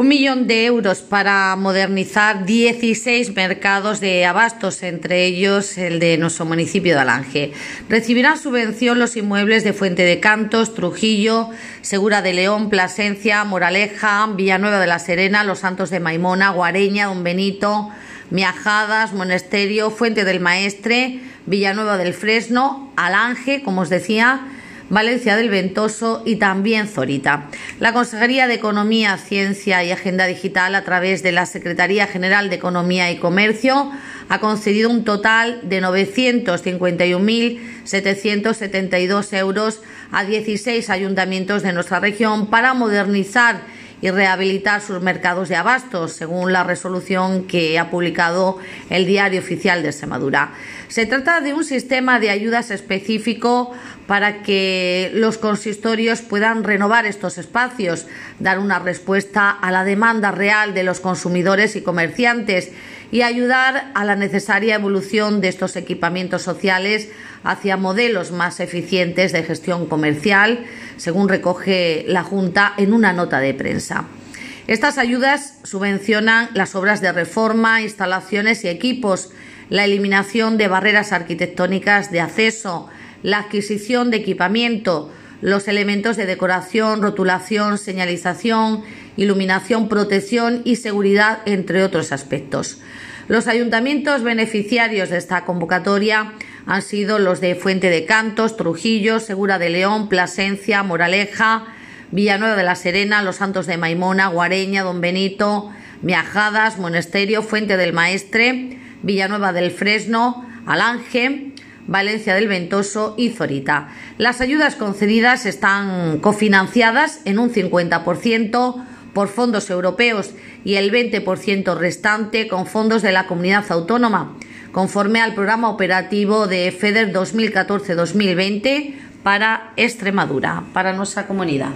un millón de euros para modernizar 16 mercados de abastos, entre ellos el de nuestro municipio de Alange. Recibirán subvención los inmuebles de Fuente de Cantos, Trujillo, Segura de León, Plasencia, Moraleja, Villanueva de la Serena, Los Santos de Maimona, Guareña, Don Benito, Miajadas, Monesterio, Fuente del Maestre, Villanueva del Fresno, Alange, como os decía, Valencia del Ventoso y también Zorita. La Consejería de Economía, Ciencia y Agenda Digital, a través de la Secretaría General de Economía y Comercio, ha concedido un total de 951.772 euros a 16 ayuntamientos de nuestra región para modernizar y rehabilitar sus mercados de abastos, según la resolución que ha publicado el Diario Oficial de Extremadura. Se trata de un sistema de ayudas específico para que los consistorios puedan renovar estos espacios, dar una respuesta a la demanda real de los consumidores y comerciantes y ayudar a la necesaria evolución de estos equipamientos sociales hacia modelos más eficientes de gestión comercial, según recoge la Junta en una nota de prensa. Estas ayudas subvencionan las obras de reforma, instalaciones y equipos, la eliminación de barreras arquitectónicas de acceso, la adquisición de equipamiento, los elementos de decoración, rotulación, señalización, iluminación, protección y seguridad, entre otros aspectos. Los ayuntamientos beneficiarios de esta convocatoria han sido los de Fuente de Cantos, Trujillo, Segura de León, Plasencia, Moraleja, Villanueva de la Serena, Los Santos de Maimona, Guareña, Don Benito, Miajadas, Monesterio, Fuente del Maestre, Villanueva del Fresno, Alange, Valencia del Ventoso y Zorita. Las ayudas concedidas están cofinanciadas en un 50% por fondos europeos y el 20% restante con fondos de la comunidad autónoma conforme al programa operativo de FEDER 2014-2020 para Extremadura, para nuestra comunidad.